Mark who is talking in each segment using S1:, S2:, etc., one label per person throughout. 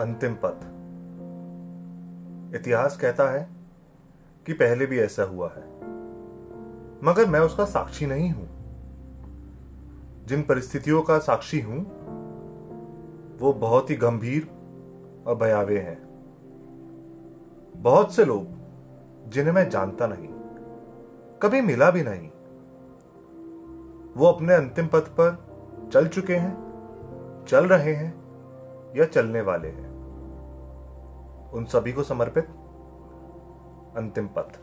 S1: अंतिम पथ। इतिहास कहता है कि पहले भी ऐसा हुआ है, मगर मैं उसका साक्षी नहीं हूँ। जिन परिस्थितियों का साक्षी हूँ, वो बहुत ही गंभीर और भयावे हैं। बहुत से लोग, जिन्हें मैं जानता नहीं, कभी मिला भी नहीं, वो अपने अंतिम पथ पर चल चुके हैं, चल रहे हैं या चलने वाले हैं। उन सभी को समर्पित अंतिम पथ।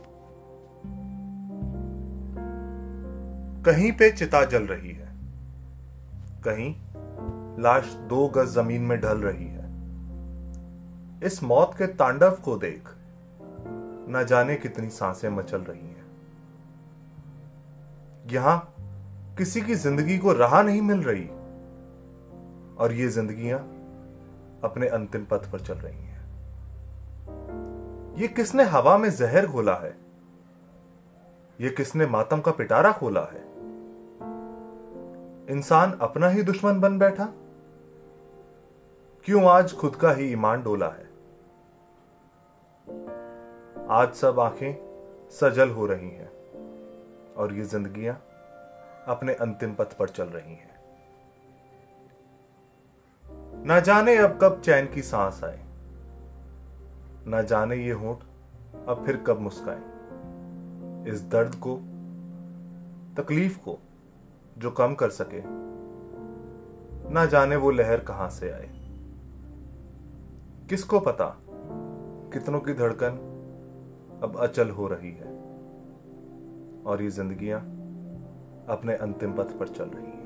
S1: कहीं पे चिता जल रही है, कहीं लाश दो गज ज़मीन में ढल रही है। इस मौत के तांडव को देख न जाने कितनी साँसें मचल रही हैं। यहाँ किसी की ज़िंदगी को राह नहीं मिल रही, और ये जिंदगियाँ अपने अंतिम पथ पर चल रही हैं। ये किसने हवा में जहर घोला है? ये किसने मातम का पिटारा खोला है? इंसान अपना ही दुश्मन बन बैठा? क्यों आज खुद का ही ईमान डोला है? आज सब आँखें सजल हो रही हैं और ये जिंदगियाँ अपने अंतिम पथ पर चल रही हैं। न जाने अब कब चैन की सांस आए। न जाने ये होठ अब फिर कब मुस्काए। इस दर्द को, तकलीफ़ को जो कम कर सके, न जाने वो लहर कहाँ से आए। किसको पता कितनों की धड़कन अब अचल हो रही है, और ये जिंदगियाँ अपने अंतिम पथ पर चल रही हैं।